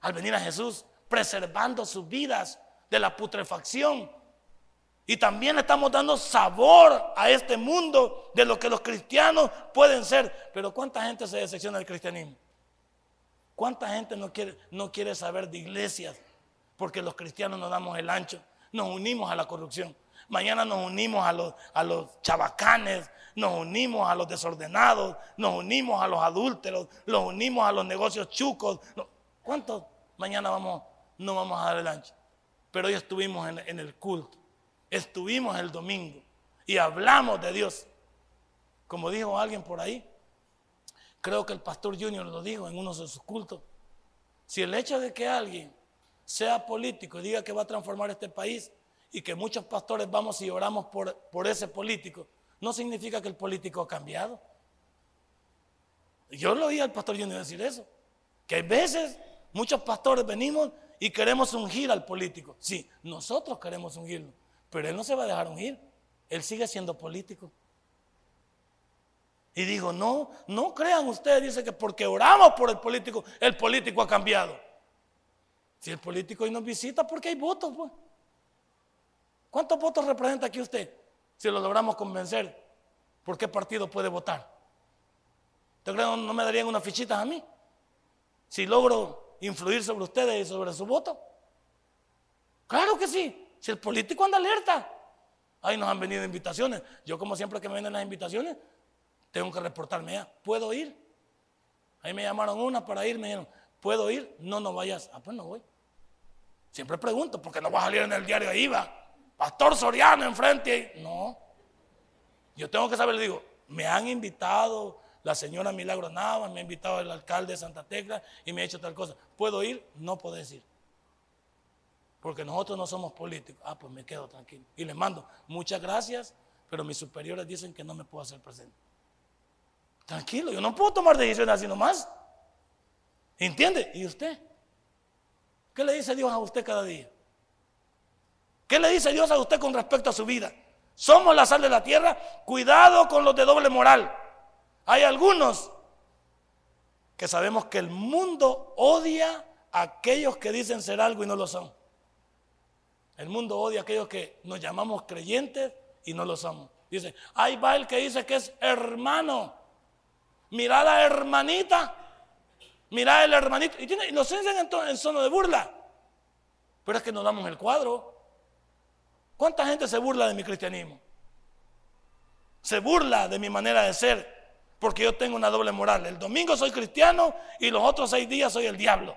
Al venir a Jesús, preservando sus vidas de la putrefacción. Y también estamos dando sabor a este mundo de lo que los cristianos pueden ser. Pero ¿cuánta gente se decepciona del cristianismo? ¿Cuánta gente no quiere, no quiere saber de iglesias? Porque los cristianos nos damos el ancho, nos unimos a la corrupción. Mañana nos unimos a los, a los chabacanes, nos unimos a los desordenados, nos unimos a los adúlteros, nos unimos a los negocios chucos. ¿Cuántos mañana vamos, no vamos a dar el ancho? Pero hoy estuvimos en, en el culto, estuvimos el domingo y hablamos de Dios. Como dijo alguien por ahí, creo que el pastor Junior lo dijo en uno de sus cultos. Si el hecho de que alguien sea político y diga que va a transformar este país y que muchos pastores vamos y oramos por, por ese político, no significa que el político ha cambiado. Yo lo oí al pastor Junior decir eso, que hay veces muchos pastores venimos y queremos ungir al político. Sí, nosotros queremos ungirlo, pero él no se va a dejar ungir. Él sigue siendo político. Y digo, no, no crean ustedes, dice que porque oramos por el político, el político ha cambiado. Si el político hoy nos visita, porque hay votos, pues. ¿Cuántos votos representa aquí usted? Si lo logramos convencer, ¿por qué partido puede votar? ¿Usted cree que no me darían unas fichitas a mí? Si logro influir sobre ustedes y sobre su voto. Claro que sí. Si el político anda alerta. Ahí nos han venido invitaciones. Yo como siempre que me vienen las invitaciones, tengo que reportarme ya. ¿Puedo ir? Ahí me llamaron una para ir, me dijeron, ¿puedo ir? No, no vayas. Ah, pues no voy. Siempre pregunto, porque no va a salir en el diario ahí, va. Pastor Soriano enfrente. No. Yo tengo que saber, le digo, me han invitado la señora Milagro Navas, me ha invitado el alcalde de Santa Tecla y me ha hecho tal cosa. ¿Puedo ir? No puedes ir. Porque nosotros no somos políticos. Ah, pues me quedo tranquilo. Y les mando, muchas gracias, pero mis superiores dicen que no me puedo hacer presente. Tranquilo, yo no puedo tomar decisiones así nomás. ¿Entiende? ¿Y usted? ¿Qué le dice Dios a usted cada día? ¿Qué le dice Dios a usted con respecto a su vida? Somos la sal de la tierra. Cuidado con los de doble moral. Hay algunos que sabemos que el mundo odia a aquellos que dicen ser algo y no lo son. El mundo odia a aquellos que nos llamamos creyentes y no lo somos. Dice, ahí va el que dice que es hermano. Mira la hermanita. Mira el hermanito. Y, tiene, enseñan en, en sono de burla. Pero es que nos damos el cuadro. ¿Cuánta gente se burla de mi cristianismo? Se burla de mi manera de ser. Porque yo tengo una doble moral. El domingo soy cristiano y los otros seis días soy el diablo.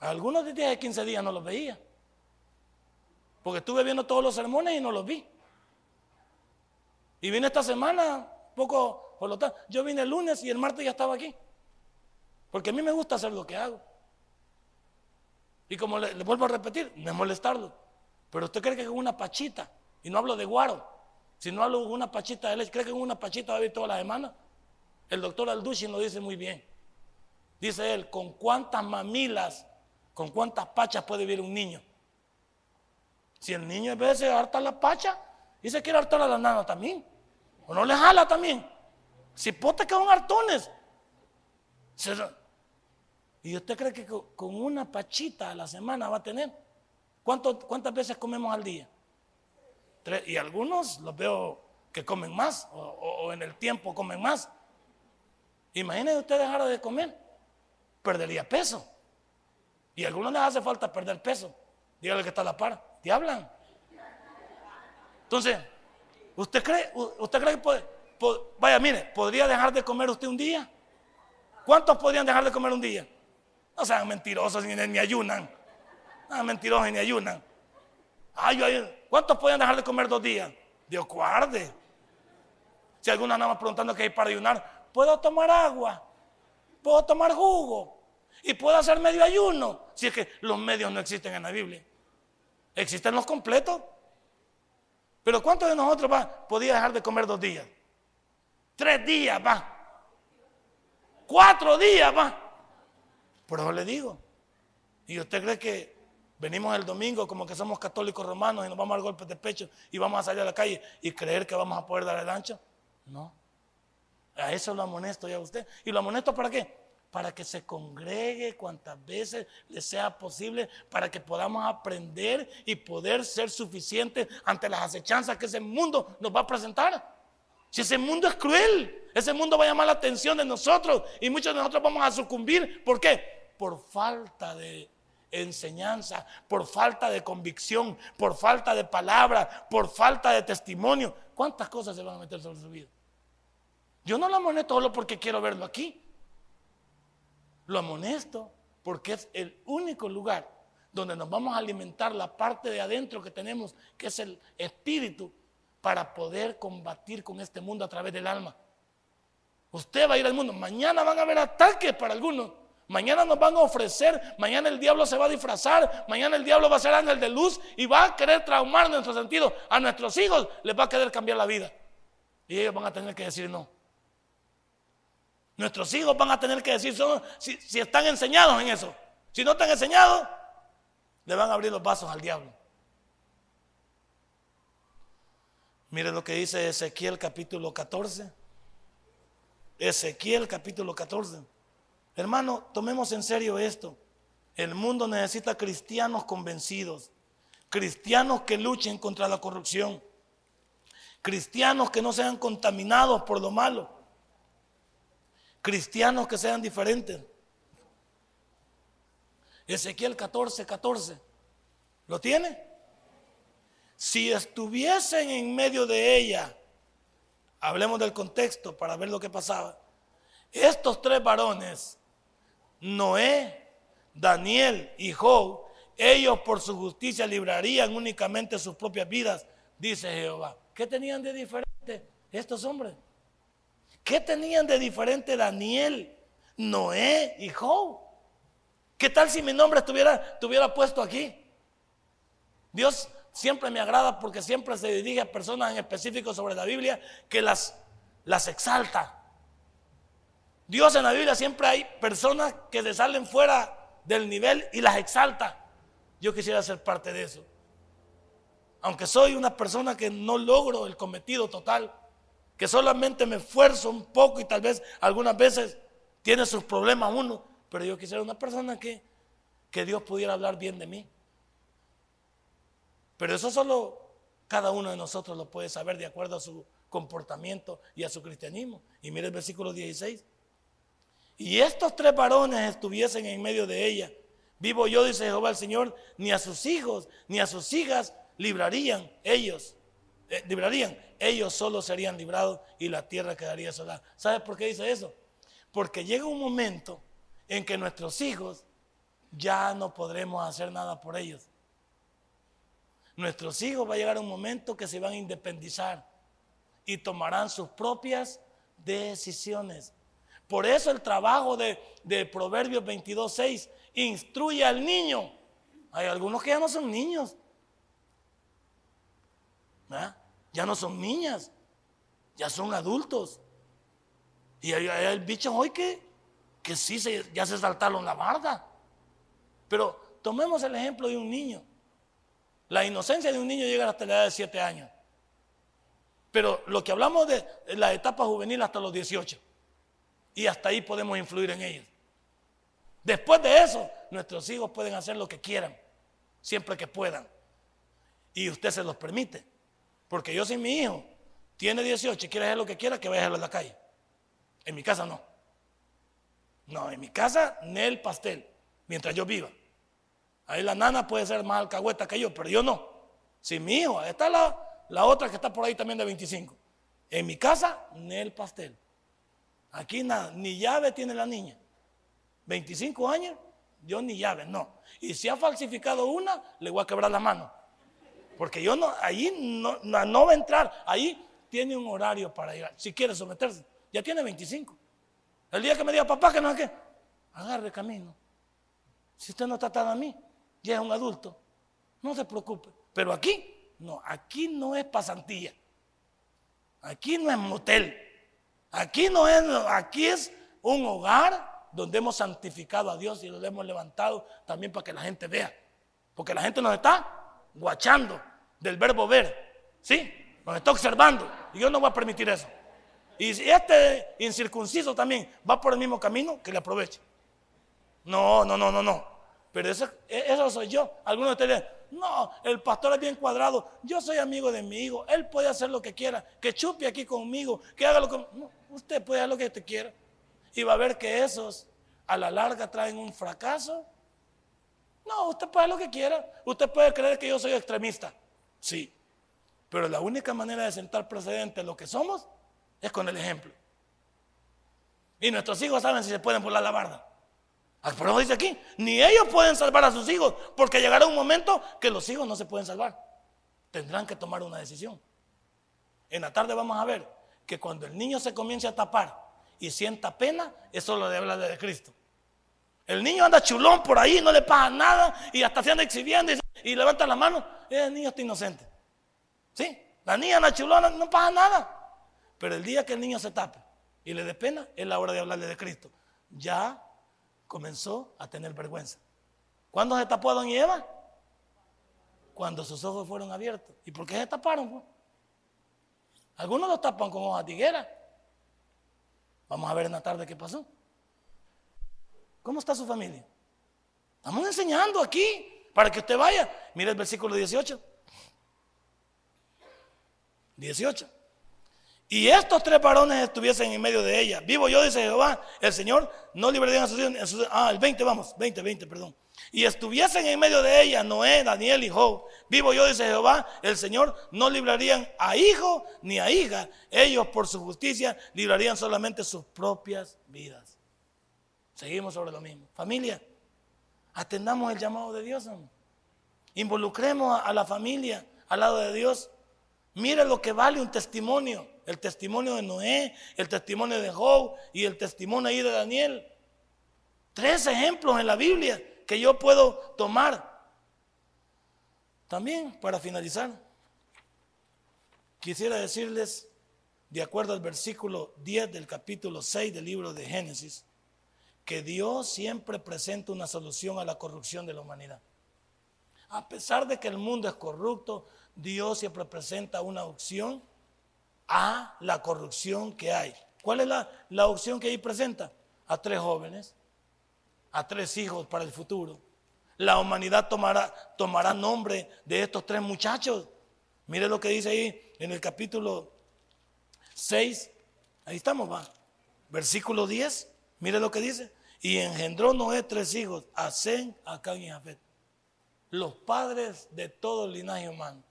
Algunos de días de 15 días no los veía. Porque estuve viendo todos los sermones y no los vi. Y vine esta semana, poco por lo tanto. Yo vine el lunes y el martes ya estaba aquí. Porque a mí me gusta hacer lo que hago. Y como le, vuelvo a repetir, no es molestarlo. Pero usted cree que con una pachita, y no hablo de guaro, si no hablo con una pachita de leche, ¿cree que con una pachita va a vivir toda la semana? El doctor Aldushin lo dice muy bien. Dice él, ¿con cuántas mamilas ¿Con cuántas pachas puede vivir un niño? Si el niño en vez de hartar la pacha y se quiere hartar a la nana también, o no le jala también. Si pote que son hartones. ¿Y usted cree que con una pachita a la semana va a tener? ¿Cuántas veces comemos al día? Y algunos los veo que comen más o, o en el tiempo comen más. Imagínese usted dejar de comer, perdería peso. Y a algunos les hace falta perder peso. Dígale que está a la par. Te hablan. Entonces, ¿usted cree, usted cree que puede, vaya, mire, ¿podría dejar de comer usted un día? ¿Cuántos podrían dejar de comer un día? No sean mentirosos ni, ni ayunan. No mentirosos ni ayunan. Ay, ¿Cuántos podrían dejar de comer dos días? Dios guarde. Si alguna nada más preguntando que hay para ayunar, ¿puedo tomar agua? ¿Puedo tomar jugo? y puedo hacer medio ayuno. Si es que los medios no existen en la Biblia. Existen los completos. Pero ¿cuántos de nosotros va? Podía dejar de comer dos días. Tres días va. Cuatro días va. Por eso le digo. ¿Y usted cree que venimos el domingo como que somos católicos romanos y nos vamos al golpe de pecho y vamos a salir a la calle y creer que vamos a poder dar el ancho? No. A eso lo amonesto ya usted. ¿Y lo amonesto para qué? para que se congregue cuantas veces le sea posible, para que podamos aprender y poder ser suficientes ante las acechanzas que ese mundo nos va a presentar. Si ese mundo es cruel, ese mundo va a llamar la atención de nosotros y muchos de nosotros vamos a sucumbir. ¿Por qué? Por falta de enseñanza, por falta de convicción, por falta de palabra, por falta de testimonio. ¿Cuántas cosas se van a meter sobre su vida? Yo no lo amonesto solo porque quiero verlo aquí. Lo amonesto porque es el único lugar donde nos vamos a alimentar la parte de adentro que tenemos, que es el espíritu, para poder combatir con este mundo a través del alma. Usted va a ir al mundo, mañana van a haber ataques para algunos, mañana nos van a ofrecer, mañana el diablo se va a disfrazar, mañana el diablo va a ser ángel de luz y va a querer traumar nuestro sentido. A nuestros hijos les va a querer cambiar la vida. Y ellos van a tener que decir no. Nuestros hijos van a tener que decir si, si están enseñados en eso. Si no están enseñados, le van a abrir los vasos al diablo. Mire lo que dice Ezequiel capítulo 14. Ezequiel capítulo 14. Hermano, tomemos en serio esto. El mundo necesita cristianos convencidos, cristianos que luchen contra la corrupción, cristianos que no sean contaminados por lo malo, cristianos que sean diferentes. Ezequiel 14, 14. ¿Lo tiene? Si estuviesen en medio de ella, hablemos del contexto para ver lo que pasaba, estos tres varones, Noé, Daniel y Job, ellos por su justicia librarían únicamente sus propias vidas, dice Jehová. ¿Qué tenían de diferente estos hombres? ¿Qué tenían de diferente Daniel, Noé y Job? ¿Qué tal si mi nombre estuviera, puesto aquí? Dios siempre me agrada porque siempre se dirige a personas en específico sobre la Biblia que las, las exalta. Dios en la Biblia siempre hay personas que se salen fuera del nivel y las exalta. Yo quisiera ser parte de eso. Aunque soy una persona que no logro el cometido total, que solamente me esfuerzo un poco y tal vez algunas veces tiene sus problemas uno, pero yo quisiera una persona que, que Dios pudiera hablar bien de mí. Pero eso solo cada uno de nosotros lo puede saber de acuerdo a su comportamiento y a su cristianismo. Y mire el versículo 16 y estos tres varones estuviesen en medio de ella, vivo yo, dice Jehová el Señor, ni a sus hijos ni a sus hijas librarían ellos, eh, librarían, ellos solo serían librados y la tierra quedaría sola. ¿Sabes por qué dice eso? Porque llega un momento en que nuestros hijos ya no podremos hacer nada por ellos. Nuestros hijos va a llegar un momento que se van a independizar y tomarán sus propias decisiones. Por eso el trabajo de, Proverbios 22, 6 instruye al niño. Hay algunos que ya no son niños. Ya no son niñas. Ya son adultos. Y hay, hay bichos hoy que, que sí se, ya se saltaron la barda. Pero tomemos el ejemplo de un niño. La inocencia de un niño llega hasta la edad de 7 años. Pero lo que hablamos de la etapa juvenil hasta los 18 y hasta ahí podemos influir en ellos. Después de eso, nuestros hijos pueden hacer lo que quieran, siempre que puedan. Y usted se los permite. Porque yo si mi hijo tiene 18 y quiere hacer lo que quiera, que vaya a hacerlo en la calle. En mi casa no. No, en mi casa, ni el pastel, mientras yo viva. Ahí la nana puede ser más alcahueta que yo, pero yo no. Si mi hijo, está la, la otra que está por ahí también de 25. En mi casa, ni el pastel. Aquí ni llave tiene la niña. 25 años, yo ni llave, no. Y si ha falsificado una, le voy a quebrar la mano. Porque yo no, ahí no, va a entrar. Ahí tiene un horario para ir. Si quiere someterse, ya tiene 25. El día que me diga papá que no es que, agarre camino. Si usted no está atado a mí, ya es un adulto. No se preocupe. Pero aquí, no, aquí no es pasantía. Aquí no es motel. Aquí no es, aquí es un hogar donde hemos santificado a Dios y lo hemos levantado también para que la gente vea. Porque la gente nos está guachando del verbo ver. ¿Sí? Nos está observando. Y yo no voy a permitir eso. Y este incircunciso también va por el mismo camino, que le aproveche. No, no, no, no, no. Pero eso, eso soy yo. Algunos de ustedes no, el pastor es bien cuadrado. Yo soy amigo de mi hijo. Él puede hacer lo que quiera. Que chupe aquí conmigo. Que haga lo que... usted puede hacer lo que usted quiera. Y va a ver que esos a la larga traen un fracaso. No, usted puede hacer lo que quiera. Usted puede creer que yo soy extremista. Sí. Pero la única manera de sentar precedente lo que somos es con el ejemplo. Y nuestros hijos saben si se pueden volar la barda. Ah, pero no dice aquí, ni ellos pueden salvar a sus hijos, porque llegará un momento que los hijos no se pueden salvar. Tendrán que tomar una decisión. En la tarde vamos a ver que cuando el niño se comience a tapar y sienta pena, eso lo de hablar de Cristo. El niño anda chulón por ahí, no le pasa nada y hasta se anda exhibiendo y, levanta la mano. El niño está inocente. ¿Sí? La niña anda chulona, no pasa nada. Pero el día que el niño se tape y le dé pena, es la hora de hablarle de Cristo. Ya comenzó a tener vergüenza. ¿Cuándo se tapó a Don Eva? Cuando sus ojos fueron abiertos. ¿Y por qué se taparon? Pues? Algunos los tapan con hojas de Vamos a ver en la tarde qué pasó. ¿Cómo está su familia? Estamos enseñando aquí para que usted vaya. Mire el versículo 18. 18. Y estos tres varones estuviesen en medio de ella. Vivo yo, dice Jehová, el Señor no libraría a sus hijos. Ah, el 20, vamos, 20, 20, perdón. Y estuviesen en medio de ella Noé, Daniel y Job. Vivo yo, dice Jehová, el Señor no librarían a hijo ni a hija. Ellos por su justicia librarían solamente sus propias vidas. Seguimos sobre lo mismo. Familia, atendamos el llamado de Dios. Involucremos a la familia al lado de Dios. Mire lo que vale un testimonio el testimonio de Noé, el testimonio de Job y el testimonio ahí de Daniel. Tres ejemplos en la Biblia que yo puedo tomar. También, para finalizar, quisiera decirles, de acuerdo al versículo 10 del capítulo 6 del libro de Génesis, que Dios siempre presenta una solución a la corrupción de la humanidad. A pesar de que el mundo es corrupto, Dios siempre presenta una opción a la corrupción que hay. ¿Cuál es la, opción que ahí presenta? A tres jóvenes, a tres hijos para el futuro. La humanidad tomará, nombre de estos tres muchachos. Mire lo que dice ahí en el capítulo 6. Ahí estamos, va. Versículo 10. Mire lo que dice. Y engendró Noé tres hijos, a Zen, a y Jafet. Los padres de todo el linaje humano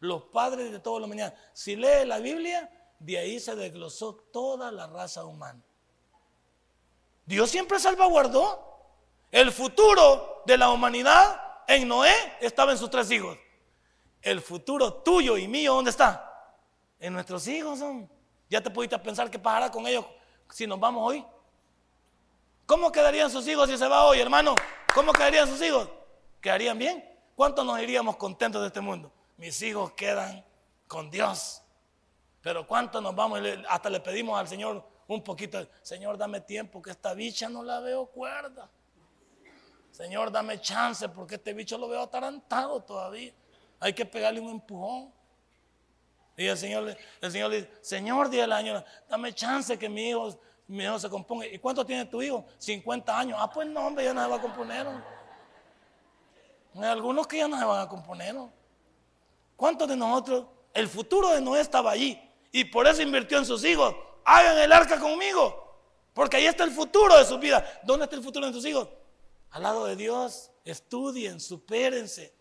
los padres de todos los mañana. Si lee la Biblia, de ahí se desglosó toda la raza humana. Dios siempre salvaguardó. El futuro de la humanidad en Noé estaba en sus tres hijos. El futuro tuyo y mío, ¿dónde está? En nuestros hijos. Son. Ya te pudiste pensar qué pasará con ellos si nos vamos hoy. ¿Cómo quedarían sus hijos si se va hoy, hermano? ¿Cómo quedarían sus hijos? ¿Quedarían bien? ¿Cuántos nos iríamos contentos de este mundo? Mis hijos quedan con Dios. Pero ¿cuánto nos vamos? Hasta le pedimos al Señor un poquito, Señor, dame tiempo, que esta bicha no la veo cuerda. Señor, dame chance, porque este bicho lo veo atarantado todavía. Hay que pegarle un empujón. Y el Señor, el Señor le dice, Señor, día del año, dame chance que mi hijo, mi hijo se componga. ¿Y cuánto tiene tu hijo? 50 años. Ah, pues no, hombre, ya no se va a componer. Hay algunos que ya no se van a componer. ¿Cuántos de nosotros, el futuro de Noé estaba allí y por eso invirtió en sus hijos? Hagan el arca conmigo, porque ahí está el futuro de su vida. ¿Dónde está el futuro de tus hijos? Al lado de Dios, estudien, supérense.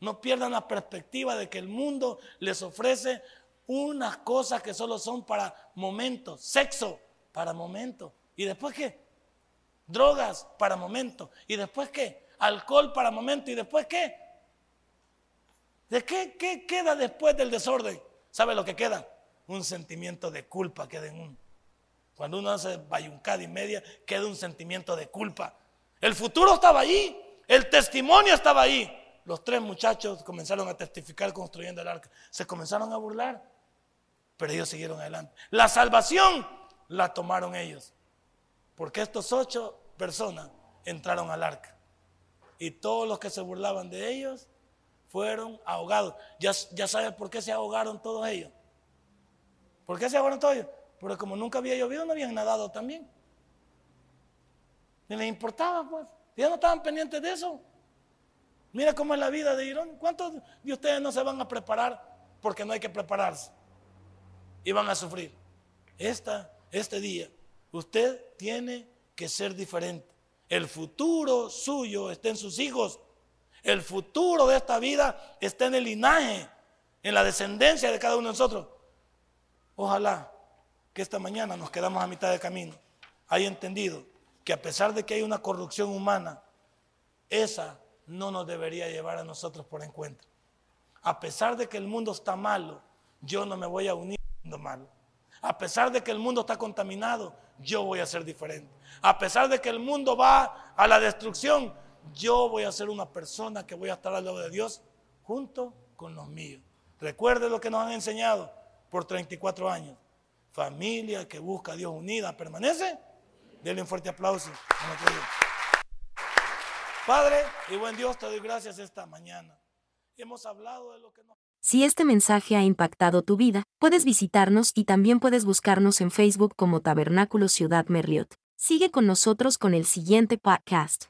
No pierdan la perspectiva de que el mundo les ofrece unas cosas que solo son para momentos, sexo para momentos. ¿Y después qué? Drogas para momentos. ¿Y después qué? Alcohol para momentos. ¿Y después qué? ¿De qué, queda después del desorden? ¿Sabe lo que queda? Un sentimiento de culpa queda en uno. Cuando uno hace bayuncada y media, queda un sentimiento de culpa. El futuro estaba allí, el testimonio estaba ahí. Los tres muchachos comenzaron a testificar construyendo el arca. Se comenzaron a burlar, pero ellos siguieron adelante. La salvación la tomaron ellos, porque estos ocho personas entraron al arca. Y todos los que se burlaban de ellos fueron ahogados. Ya, ya sabes por qué se ahogaron todos ellos. ¿Por qué se ahogaron todos ellos? Porque como nunca había llovido, no habían nadado también. Ni les importaba, pues. Ya no estaban pendientes de eso. Mira cómo es la vida de Irón. ¿Cuántos de ustedes no se van a preparar porque no hay que prepararse? Y van a sufrir. Esta, este día, usted tiene que ser diferente. El futuro suyo está en sus hijos. El futuro de esta vida está en el linaje, en la descendencia de cada uno de nosotros. Ojalá que esta mañana nos quedamos a mitad de camino. Hay entendido que a pesar de que hay una corrupción humana, esa no nos debería llevar a nosotros por encuentro. A pesar de que el mundo está malo, yo no me voy a unir al mundo malo. A pesar de que el mundo está contaminado, yo voy a ser diferente. A pesar de que el mundo va a la destrucción, yo voy a ser una persona que voy a estar al lado de Dios junto con los míos. Recuerde lo que nos han enseñado por 34 años. familia que busca a Dios unida permanece. Denle un fuerte aplauso Padre y buen Dios, te doy gracias esta mañana. Hemos hablado de lo que no. Si este mensaje ha impactado tu vida, puedes visitarnos y también puedes buscarnos en Facebook como Tabernáculo Ciudad Merliot. Sigue con nosotros con el siguiente podcast.